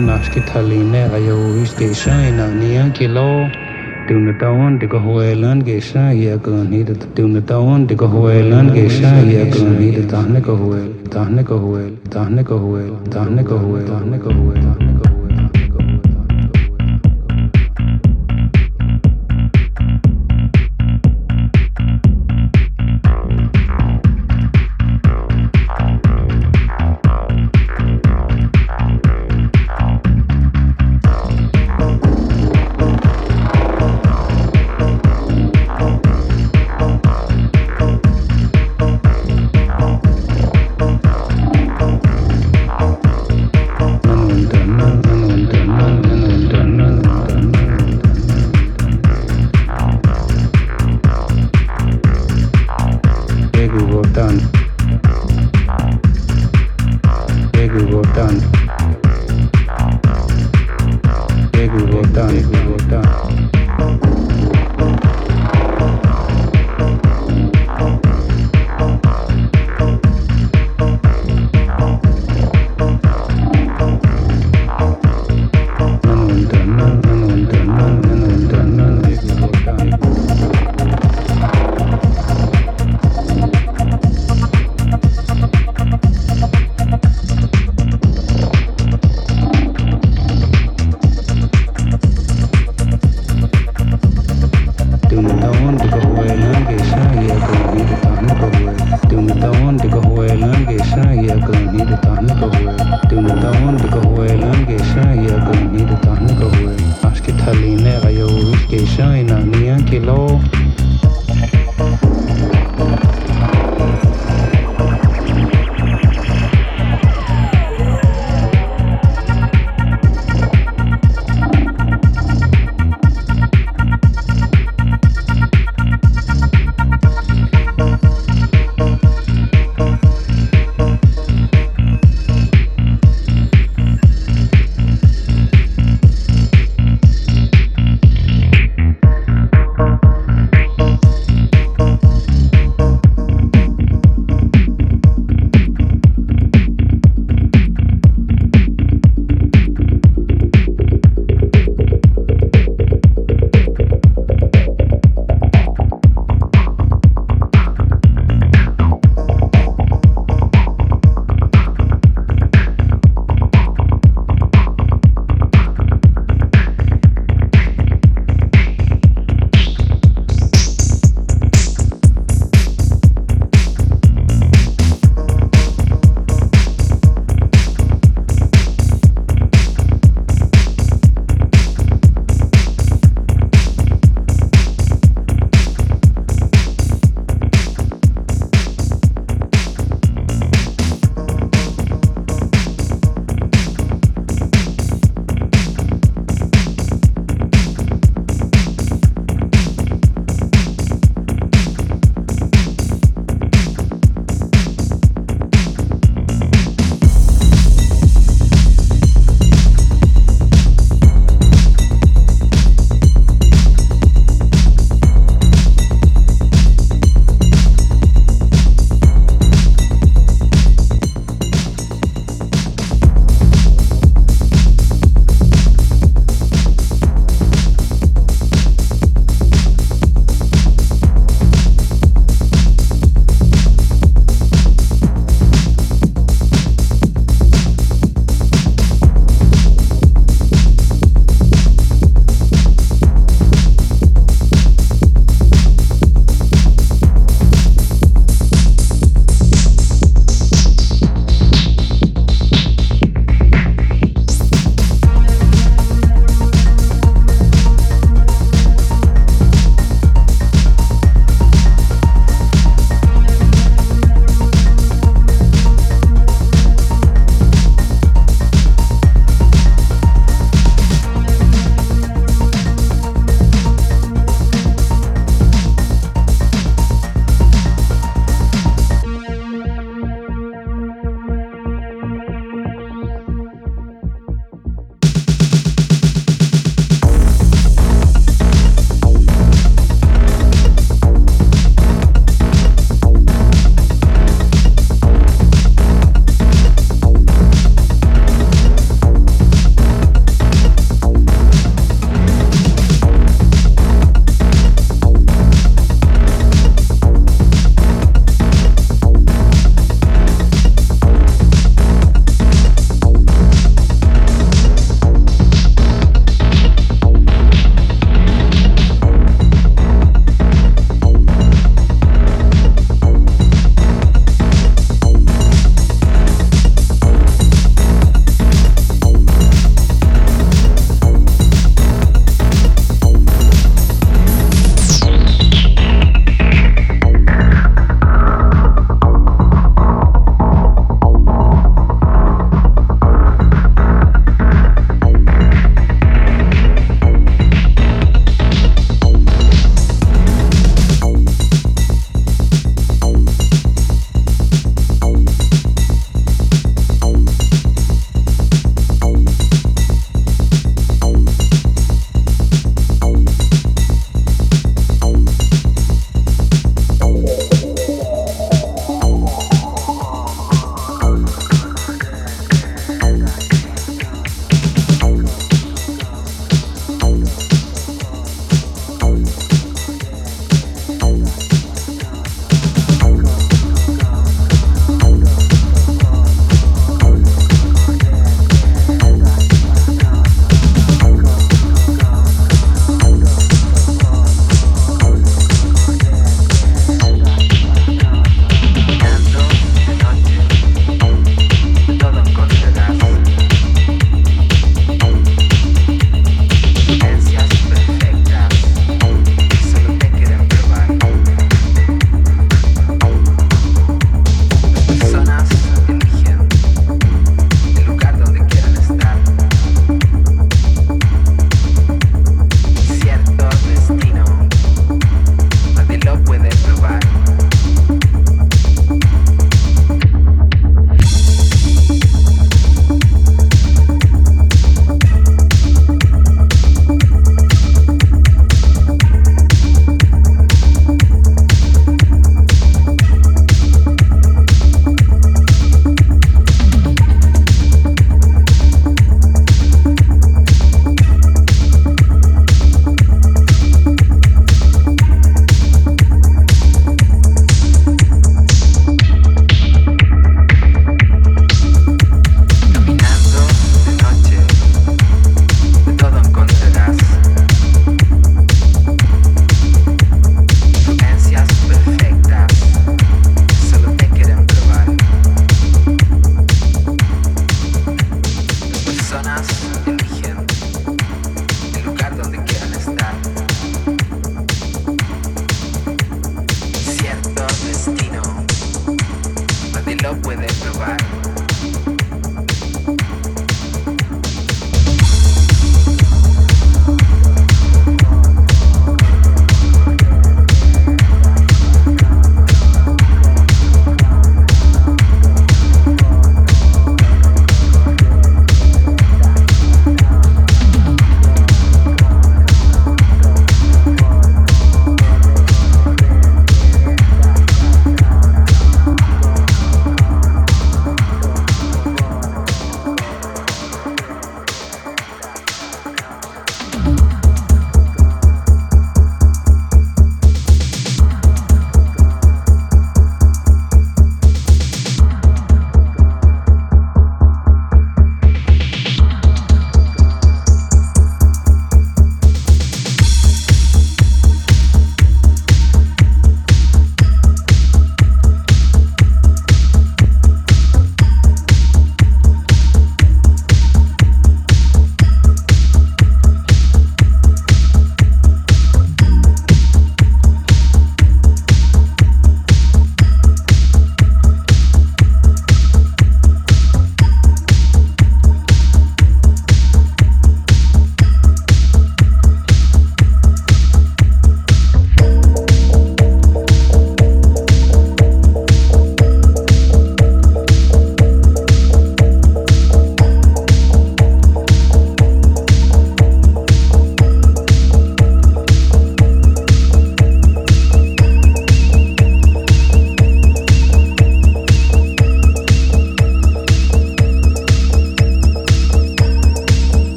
hier nach Kitaline ayo is de shine nia kilo tuna tawan de ko hoelan ge sha ya ko ni de tuna tawan de ko hoelan ge sha ya ko ni de tahne ko hoel tahne ko hoel tahne ko hoel tahne ko hoel tahne ko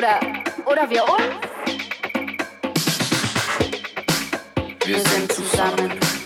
Oder, oder wir uns. Wir sind zusammen.